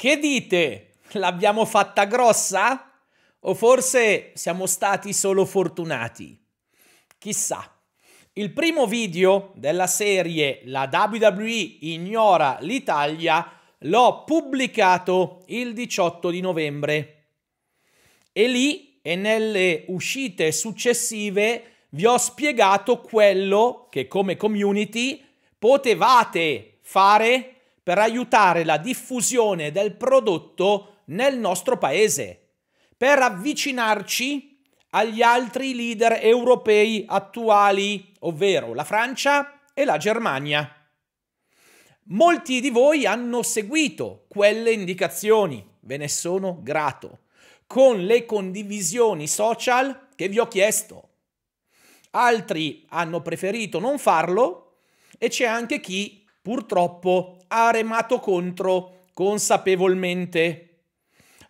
Che dite? L'abbiamo fatta grossa? O forse siamo stati solo fortunati? Chissà. Il primo video della serie La WWE ignora l'Italia l'ho pubblicato il 18 di novembre e lì e nelle uscite successive vi ho spiegato quello che come community potevate fare per aiutare la diffusione del prodotto nel nostro paese, per avvicinarci agli altri leader europei attuali, ovvero la Francia e la Germania. Molti di voi hanno seguito quelle indicazioni, ve ne sono grato, con le condivisioni social che vi ho chiesto. Altri hanno preferito non farlo e c'è anche chi purtroppo ha remato contro consapevolmente.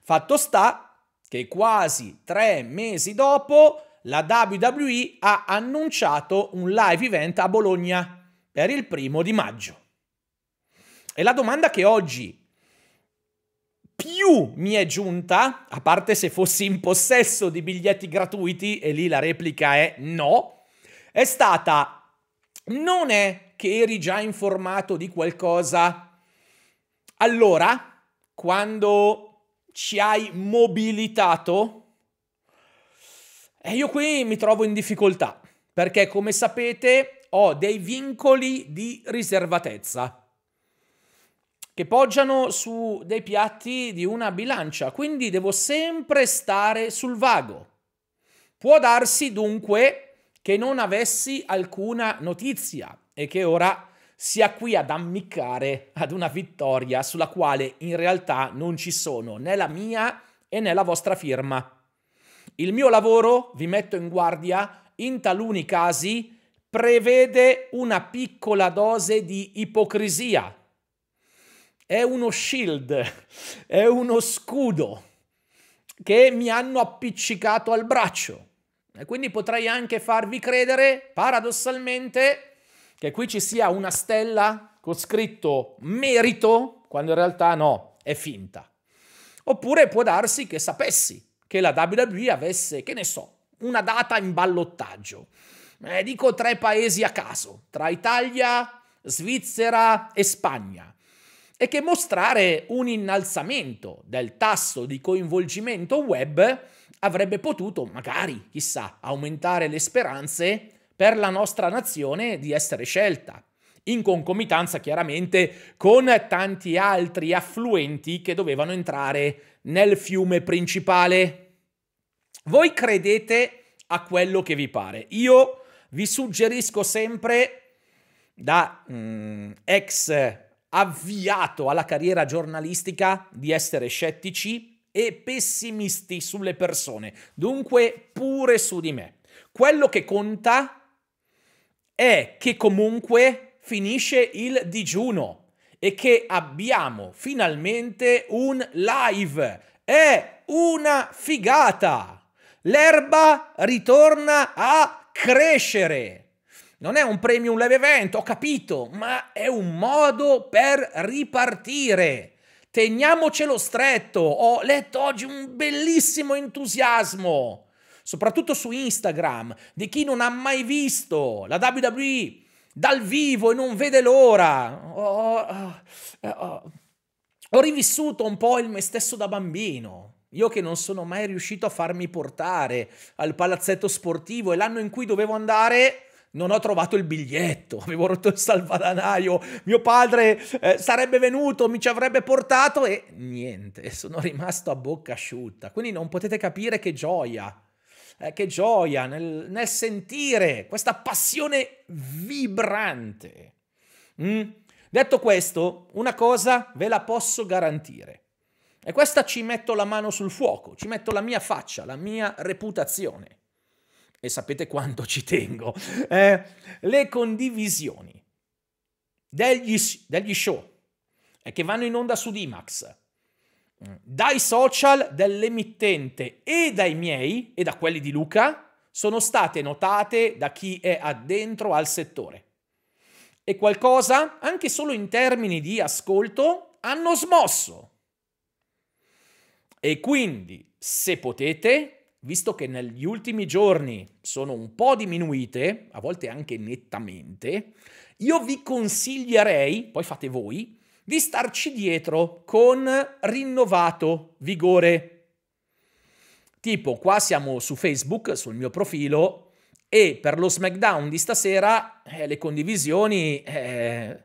Fatto sta che quasi tre mesi dopo la WWE ha annunciato un live event a Bologna per il primo di maggio. E la domanda che oggi più mi è giunta, a parte se fossi in possesso di biglietti gratuiti, e lì la replica è no, è stata non è che eri già informato di qualcosa allora, quando ci hai mobilitato, e io qui mi trovo in difficoltà, perché come sapete ho dei vincoli di riservatezza che poggiano su dei piatti di una bilancia, quindi devo sempre stare sul vago. Può darsi dunque che non avessi alcuna notizia e che ora sia qui ad ammiccare ad una vittoria sulla quale in realtà non ci sono né la mia e né la vostra firma. Il mio lavoro, vi metto in guardia, in taluni casi prevede una piccola dose di ipocrisia è uno shield, è uno scudo che mi hanno appiccicato al braccio. E quindi potrei anche farvi credere, paradossalmente, che qui ci sia una stella con scritto merito, quando in realtà no, è finta. Oppure può darsi che sapessi che la WWE avesse, che ne so, una data in ballottaggio. Eh, dico tre paesi a caso, tra Italia, Svizzera e Spagna e che mostrare un innalzamento del tasso di coinvolgimento web avrebbe potuto, magari, chissà, aumentare le speranze per la nostra nazione di essere scelta, in concomitanza chiaramente con tanti altri affluenti che dovevano entrare nel fiume principale. Voi credete a quello che vi pare. Io vi suggerisco sempre da mm, ex avviato alla carriera giornalistica di essere scettici e pessimisti sulle persone, dunque pure su di me. Quello che conta è che comunque finisce il digiuno e che abbiamo finalmente un live. È una figata. L'erba ritorna a crescere. Non è un premium live event, ho capito, ma è un modo per ripartire. Teniamocelo stretto. Ho letto oggi un bellissimo entusiasmo, soprattutto su Instagram, di chi non ha mai visto la WWE dal vivo e non vede l'ora. Ho, ho, ho, ho rivissuto un po' il me stesso da bambino. Io che non sono mai riuscito a farmi portare al palazzetto sportivo e l'anno in cui dovevo andare non ho trovato il biglietto, avevo rotto il salvadanaio, mio padre eh, sarebbe venuto, mi ci avrebbe portato e niente, sono rimasto a bocca asciutta. Quindi non potete capire che gioia, eh, che gioia nel, nel, sentire questa passione vibrante. Mm? Detto questo, una cosa ve la posso garantire. E questa ci metto la mano sul fuoco, ci metto la mia faccia, la mia reputazione e sapete quanto ci tengo, eh, le condivisioni degli, degli show eh, che vanno in onda su Dimax, mm, dai social dell'emittente e dai miei e da quelli di Luca, sono state notate da chi è addentro al settore. E qualcosa, anche solo in termini di ascolto, hanno smosso. E quindi, se potete, visto che negli ultimi giorni sono un po' diminuite, a volte anche nettamente, io vi consiglierei, poi fate voi, di starci dietro con rinnovato vigore. Tipo, qua siamo su Facebook, sul mio profilo, e per lo SmackDown di stasera eh, le condivisioni eh,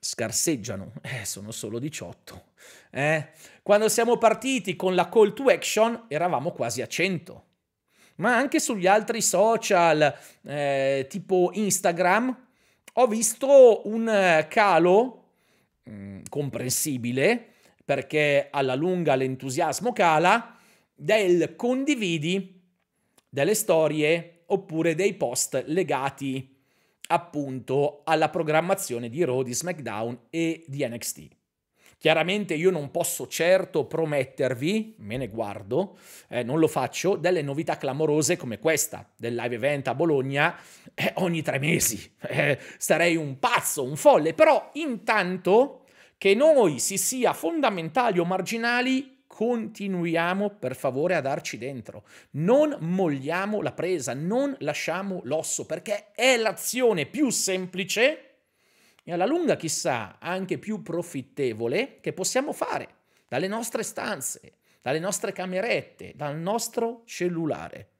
scarseggiano, eh, sono solo 18. Eh. Quando siamo partiti con la call to action eravamo quasi a 100. Ma anche sugli altri social, eh, tipo Instagram, ho visto un calo mh, mm, comprensibile perché alla lunga l'entusiasmo cala del condividi delle storie oppure dei post legati appunto alla programmazione di Raw, di SmackDown e di NXT. Chiaramente io non posso certo promettervi, me ne guardo, eh, non lo faccio, delle novità clamorose come questa del live event a Bologna eh, ogni tre mesi. Eh, sarei un pazzo, un folle, però intanto che noi si sia fondamentali o marginali continuiamo per favore a darci dentro, non molliamo la presa, non lasciamo l'osso, perché è l'azione più semplice e alla lunga chissà anche più profittevole che possiamo fare dalle nostre stanze, dalle nostre camerette, dal nostro cellulare.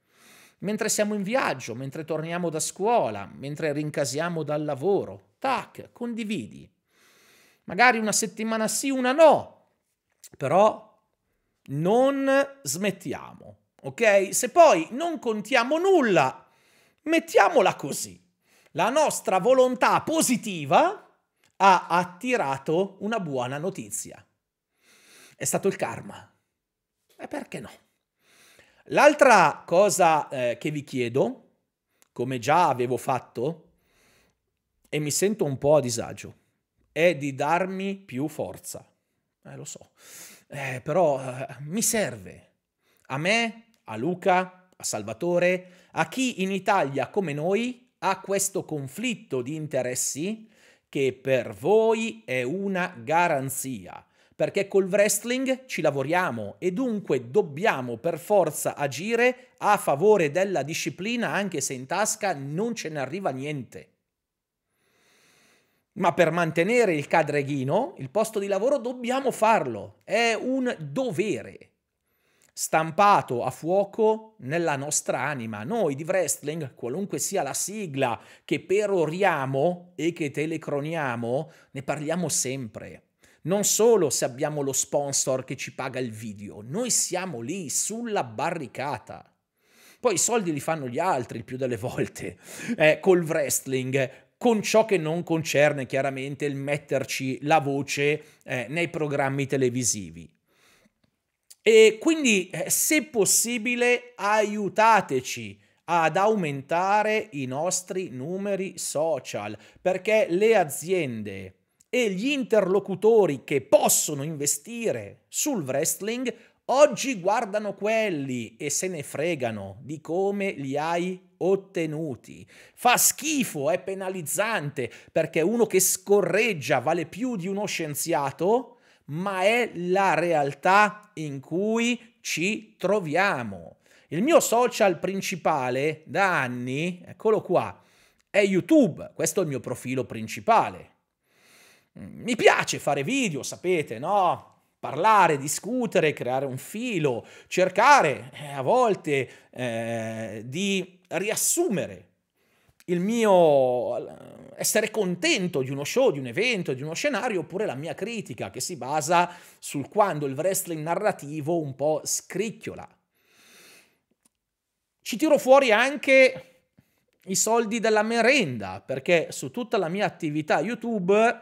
Mentre siamo in viaggio, mentre torniamo da scuola, mentre rincasiamo dal lavoro, tac, condividi. Magari una settimana sì, una no, però non smettiamo, ok? Se poi non contiamo nulla, mettiamola così. La nostra volontà positiva ha attirato una buona notizia. È stato il karma. E perché no? L'altra cosa eh, che vi chiedo, come già avevo fatto, e mi sento un po' a disagio, è di darmi più forza. Eh, lo so eh, però eh, mi serve. A me, a Luca, a Salvatore, a chi in Italia come noi ha questo conflitto di interessi che per voi è una garanzia. Perché col wrestling ci lavoriamo e dunque dobbiamo per forza agire a favore della disciplina anche se in tasca non ce ne arriva niente ma per mantenere il cadreghino, il posto di lavoro dobbiamo farlo, è un dovere stampato a fuoco nella nostra anima. Noi di wrestling, qualunque sia la sigla che peroriamo e che telecroniamo, ne parliamo sempre. Non solo se abbiamo lo sponsor che ci paga il video, noi siamo lì sulla barricata. Poi i soldi li fanno gli altri il più delle volte. Eh, col wrestling con ciò che non concerne chiaramente il metterci la voce eh, nei programmi televisivi. E quindi, eh, se possibile, aiutateci ad aumentare i nostri numeri social, perché le aziende e gli interlocutori che possono investire sul wrestling Oggi guardano quelli e se ne fregano di come li hai ottenuti. Fa schifo, è penalizzante, perché uno che scorreggia vale più di uno scienziato, ma è la realtà in cui ci troviamo. Il mio social principale da anni, eccolo qua, è YouTube, questo è il mio profilo principale. Mi piace fare video, sapete, no? Parlare, discutere, creare un filo, cercare eh, a volte eh, di riassumere il mio essere contento di uno show, di un evento, di uno scenario, oppure la mia critica che si basa sul quando il wrestling narrativo un po' scricchiola. Ci tiro fuori anche i soldi della merenda, perché su tutta la mia attività YouTube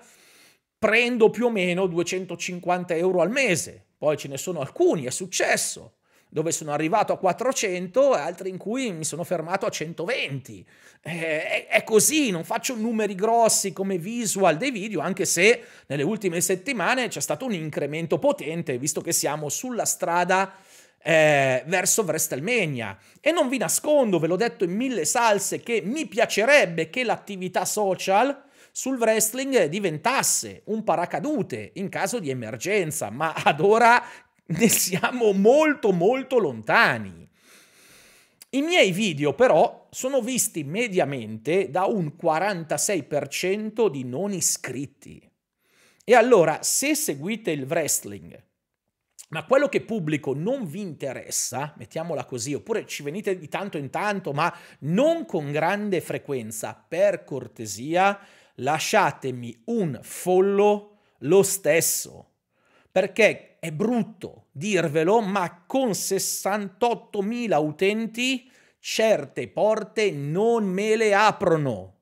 prendo più o meno 250 euro al mese. Poi ce ne sono alcuni, è successo, dove sono arrivato a 400 e altri in cui mi sono fermato a 120. Eh, è, così, non faccio numeri grossi come visual dei video, anche se nelle ultime settimane c'è stato un incremento potente, visto che siamo sulla strada eh, verso WrestleMania. E non vi nascondo, ve l'ho detto in mille salse, che mi piacerebbe che l'attività social sul wrestling diventasse un paracadute in caso di emergenza, ma ad ora ne siamo molto molto lontani. I miei video però sono visti mediamente da un 46% di non iscritti. E allora, se seguite il wrestling, ma quello che pubblico non vi interessa, mettiamola così, oppure ci venite di tanto in tanto, ma non con grande frequenza, per cortesia, lasciatemi un follow lo stesso. Perché è brutto dirvelo, ma con 68.000 utenti certe porte non me le aprono.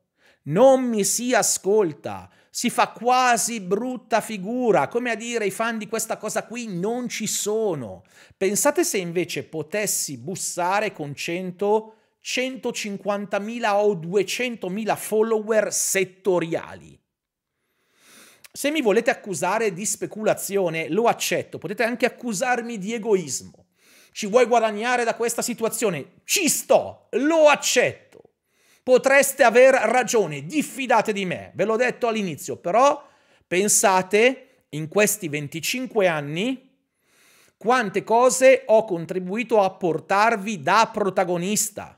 Non mi si ascolta si fa quasi brutta figura, come a dire i fan di questa cosa qui non ci sono. Pensate se invece potessi bussare con 100, 150.000 o 200.000 follower settoriali. Se mi volete accusare di speculazione, lo accetto, potete anche accusarmi di egoismo. Ci vuoi guadagnare da questa situazione? Ci sto, lo accetto potreste aver ragione, diffidate di me, ve l'ho detto all'inizio, però pensate in questi 25 anni quante cose ho contribuito a portarvi da protagonista.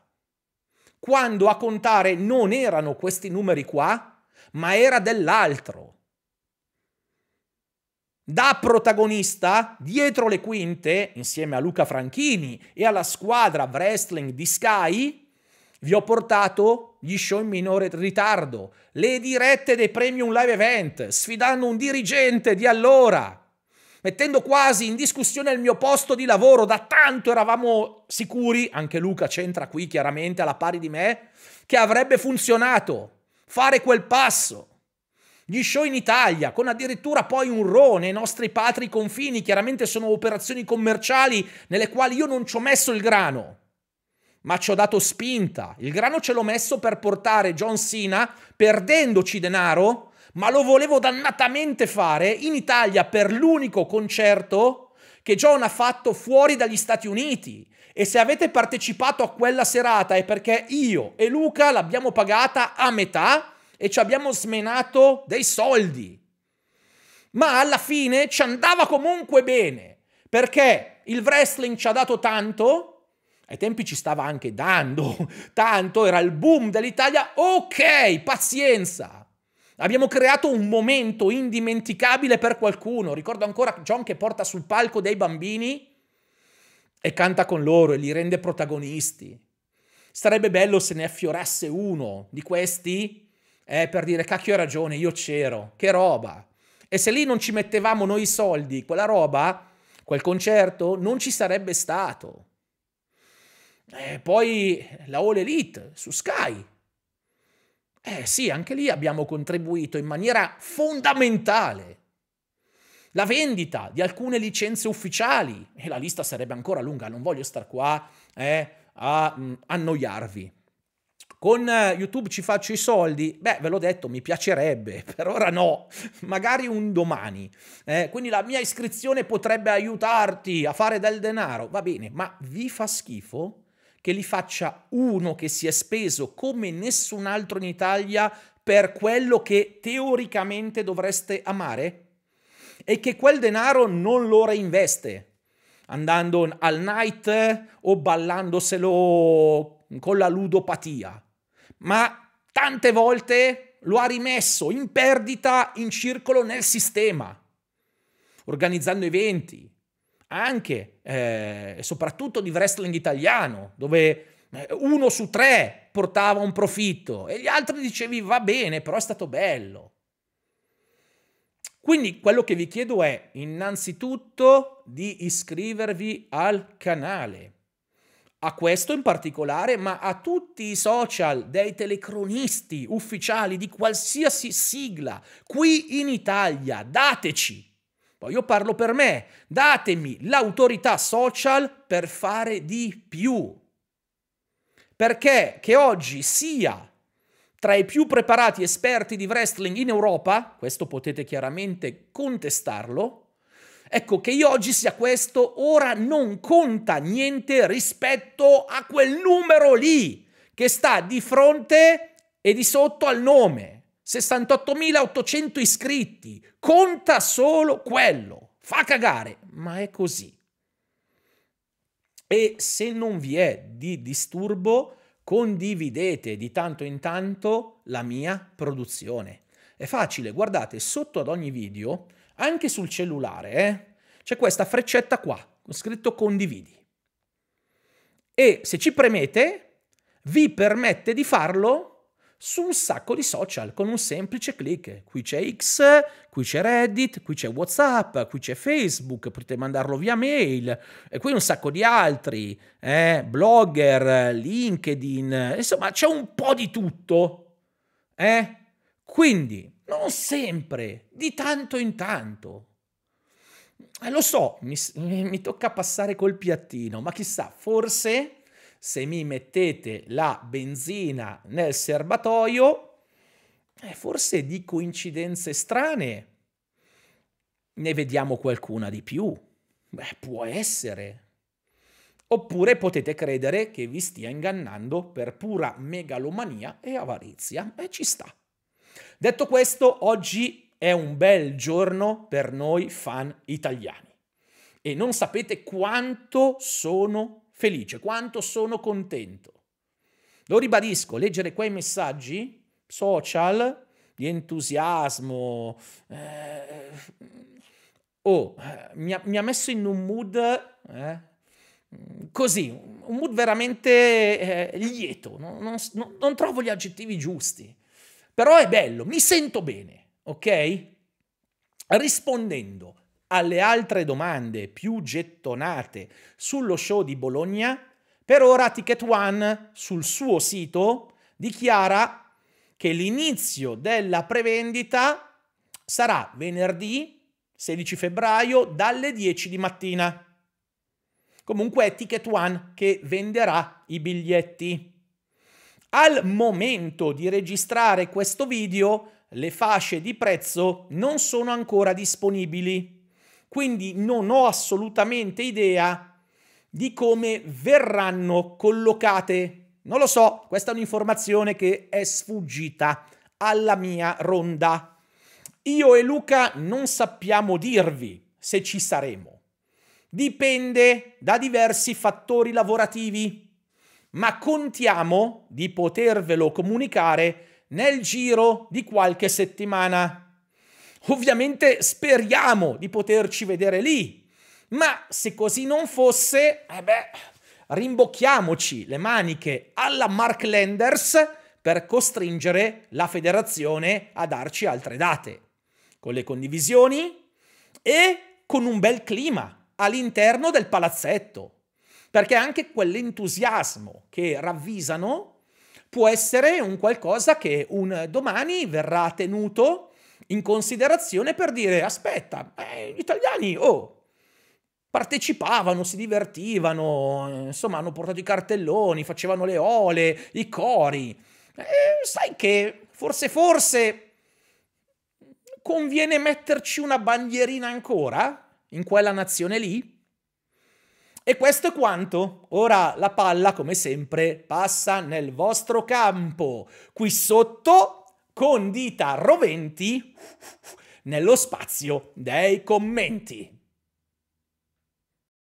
Quando a contare non erano questi numeri qua, ma era dell'altro. Da protagonista, dietro le quinte, insieme a Luca Franchini e alla squadra wrestling di Sky, vi ho portato gli show in minore ritardo, le dirette dei premium live event, sfidando un dirigente di allora, mettendo quasi in discussione il mio posto di lavoro. Da tanto eravamo sicuri, anche Luca c'entra qui chiaramente alla pari di me, che avrebbe funzionato fare quel passo. Gli show in Italia, con addirittura poi un RO nei nostri patri confini, chiaramente sono operazioni commerciali nelle quali io non ci ho messo il grano ma ci ho dato spinta. Il grano ce l'ho messo per portare John Cena, perdendoci denaro, ma lo volevo dannatamente fare in Italia per l'unico concerto che John ha fatto fuori dagli Stati Uniti. E se avete partecipato a quella serata è perché io e Luca l'abbiamo pagata a metà e ci abbiamo smenato dei soldi. Ma alla fine ci andava comunque bene, perché il wrestling ci ha dato tanto ai tempi ci stava anche dando tanto, era il boom dell'Italia. Ok, pazienza. Abbiamo creato un momento indimenticabile per qualcuno. Ricordo ancora John che porta sul palco dei bambini e canta con loro e li rende protagonisti. Sarebbe bello se ne affiorasse uno di questi eh, per dire cacchio hai ragione, io c'ero, che roba. E se lì non ci mettevamo noi i soldi, quella roba, quel concerto non ci sarebbe stato. Eh, poi la All Elite su Sky. Eh sì, anche lì abbiamo contribuito in maniera fondamentale. La vendita di alcune licenze ufficiali, e la lista sarebbe ancora lunga, non voglio star qua eh, a mh, mm, annoiarvi. Con eh, YouTube ci faccio i soldi? Beh, ve l'ho detto, mi piacerebbe, per ora no, magari un domani. Eh, quindi la mia iscrizione potrebbe aiutarti a fare del denaro, va bene, ma vi fa schifo? Che li faccia uno che si è speso come nessun altro in Italia per quello che teoricamente dovreste amare? E che quel denaro non lo reinveste andando al night o ballandoselo con la ludopatia, ma tante volte lo ha rimesso in perdita in circolo nel sistema, organizzando eventi, anche eh, e soprattutto di wrestling italiano, dove eh, uno su tre portava un profitto e gli altri dicevi va bene, però è stato bello. Quindi quello che vi chiedo è innanzitutto di iscrivervi al canale, a questo in particolare, ma a tutti i social dei telecronisti ufficiali di qualsiasi sigla qui in Italia. Dateci poi io parlo per me, datemi l'autorità social per fare di più. Perché che oggi sia tra i più preparati esperti di wrestling in Europa, questo potete chiaramente contestarlo, ecco che io oggi sia questo, ora non conta niente rispetto a quel numero lì che sta di fronte e di sotto al nome. 68.800 iscritti, conta solo quello, fa cagare, ma è così. E se non vi è di disturbo, condividete di tanto in tanto la mia produzione. È facile, guardate, sotto ad ogni video, anche sul cellulare, eh, c'è questa freccetta qua, con scritto condividi. E se ci premete, vi permette di farlo su un sacco di social con un semplice clic. Qui c'è X, qui c'è Reddit, qui c'è WhatsApp, qui c'è Facebook, potete mandarlo via mail e qui un sacco di altri, eh? blogger, LinkedIn, insomma c'è un po' di tutto. Eh? Quindi non sempre, di tanto in tanto. Eh, lo so, mi, mi tocca passare col piattino, ma chissà, forse se mi mettete la benzina nel serbatoio, eh, forse di coincidenze strane ne vediamo qualcuna di più. Beh, può essere. Oppure potete credere che vi stia ingannando per pura megalomania e avarizia. E ci sta. Detto questo, oggi è un bel giorno per noi fan italiani. E non sapete quanto sono felice, quanto sono contento. Lo ribadisco, leggere quei messaggi social di entusiasmo, eh, oh, eh, mi, ha, mi, ha, messo in un mood eh, così, un mood veramente eh, lieto, non, non, non trovo gli aggettivi giusti, però è bello, mi sento bene, ok? Rispondendo alle altre domande più gettonate sullo show di Bologna, per ora Ticket One sul suo sito dichiara che l'inizio della prevendita sarà venerdì 16 febbraio dalle 10 di mattina. Comunque è Ticket One che venderà i biglietti. Al momento di registrare questo video le fasce di prezzo non sono ancora disponibili quindi non ho assolutamente idea di come verranno collocate. Non lo so, questa è un'informazione che è sfuggita alla mia ronda. Io e Luca non sappiamo dirvi se ci saremo. Dipende da diversi fattori lavorativi, ma contiamo di potervelo comunicare nel giro di qualche settimana. Ovviamente speriamo di poterci vedere lì, ma se così non fosse, eh beh, rimbocchiamoci le maniche alla Mark Lenders per costringere la federazione a darci altre date, con le condivisioni e con un bel clima all'interno del palazzetto, perché anche quell'entusiasmo che ravvisano può essere un qualcosa che un domani verrà tenuto in considerazione per dire aspetta, eh, gli italiani oh, partecipavano, si divertivano, insomma hanno portato i cartelloni, facevano le ole, i cori. Eh, sai che forse, forse conviene metterci una bandierina ancora in quella nazione lì? E questo è quanto. Ora la palla, come sempre, passa nel vostro campo. Qui sotto con dita roventi nello spazio dei commenti.